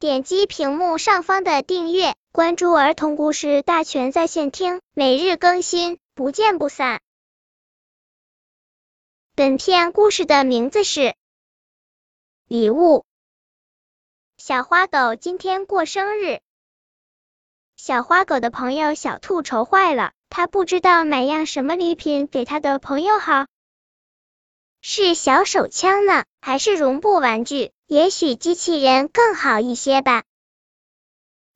点击屏幕上方的订阅，关注儿童故事大全在线听，每日更新，不见不散。本片故事的名字是《礼物》。小花狗今天过生日，小花狗的朋友小兔愁坏了，他不知道买样什么礼品给他的朋友好。是小手枪呢，还是绒布玩具？也许机器人更好一些吧。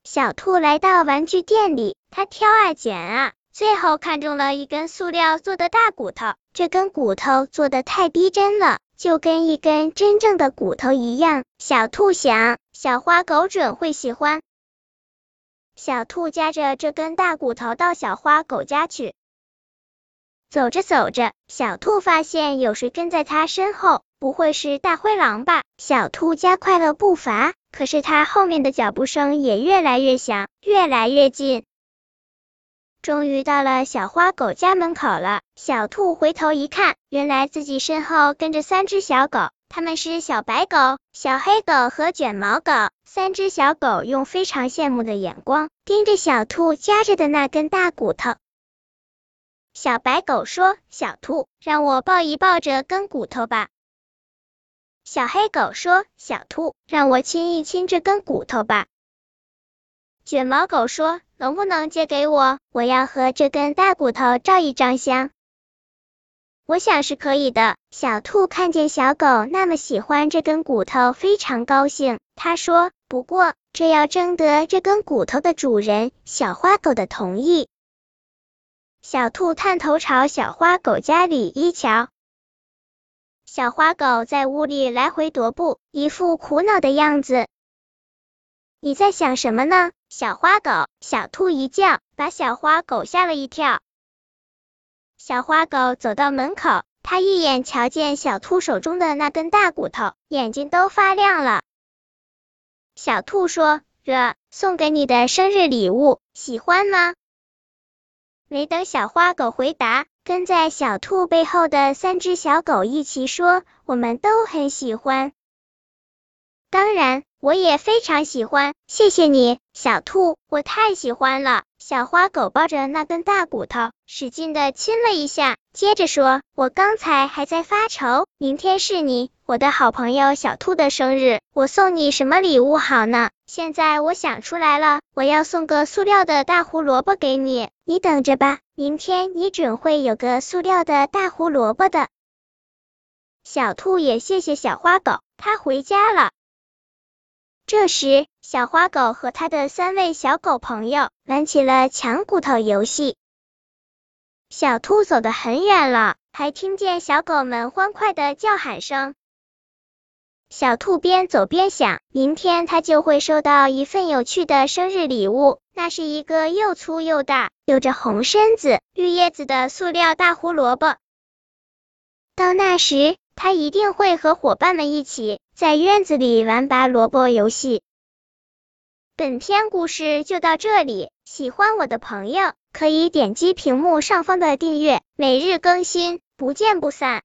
小兔来到玩具店里，它挑啊拣啊，最后看中了一根塑料做的大骨头。这根骨头做的太逼真了，就跟一根真正的骨头一样。小兔想，小花狗准会喜欢。小兔夹着这根大骨头到小花狗家去。走着走着，小兔发现有谁跟在它身后，不会是大灰狼吧？小兔加快了步伐，可是它后面的脚步声也越来越响，越来越近。终于到了小花狗家门口了，小兔回头一看，原来自己身后跟着三只小狗，它们是小白狗、小黑狗和卷毛狗。三只小狗用非常羡慕的眼光盯着小兔夹着的那根大骨头。小白狗说：“小兔，让我抱一抱这根骨头吧。”小黑狗说：“小兔，让我亲一亲这根骨头吧。”卷毛狗说：“能不能借给我？我要和这根大骨头照一张相。”我想是可以的。小兔看见小狗那么喜欢这根骨头，非常高兴。他说：“不过，这要征得这根骨头的主人小花狗的同意。”小兔探头朝小花狗家里一瞧，小花狗在屋里来回踱步，一副苦恼的样子。你在想什么呢？小花狗，小兔一叫，把小花狗吓了一跳。小花狗走到门口，它一眼瞧见小兔手中的那根大骨头，眼睛都发亮了。小兔说：“这送给你的生日礼物，喜欢吗？”没等小花狗回答，跟在小兔背后的三只小狗一起说：“我们都很喜欢，当然我也非常喜欢，谢谢你，小兔，我太喜欢了。”小花狗抱着那根大骨头，使劲的亲了一下，接着说：“我刚才还在发愁，明天是你，我的好朋友小兔的生日，我送你什么礼物好呢？现在我想出来了，我要送个塑料的大胡萝卜给你，你等着吧，明天你准会有个塑料的大胡萝卜的。”小兔也谢谢小花狗，它回家了。这时，小花狗和他的三位小狗朋友玩起了抢骨头游戏。小兔走得很远了，还听见小狗们欢快的叫喊声。小兔边走边想，明天它就会收到一份有趣的生日礼物，那是一个又粗又大、有着红身子、绿叶子的塑料大胡萝卜。到那时，它一定会和伙伴们一起。在院子里玩拔萝卜游戏。本篇故事就到这里，喜欢我的朋友可以点击屏幕上方的订阅，每日更新，不见不散。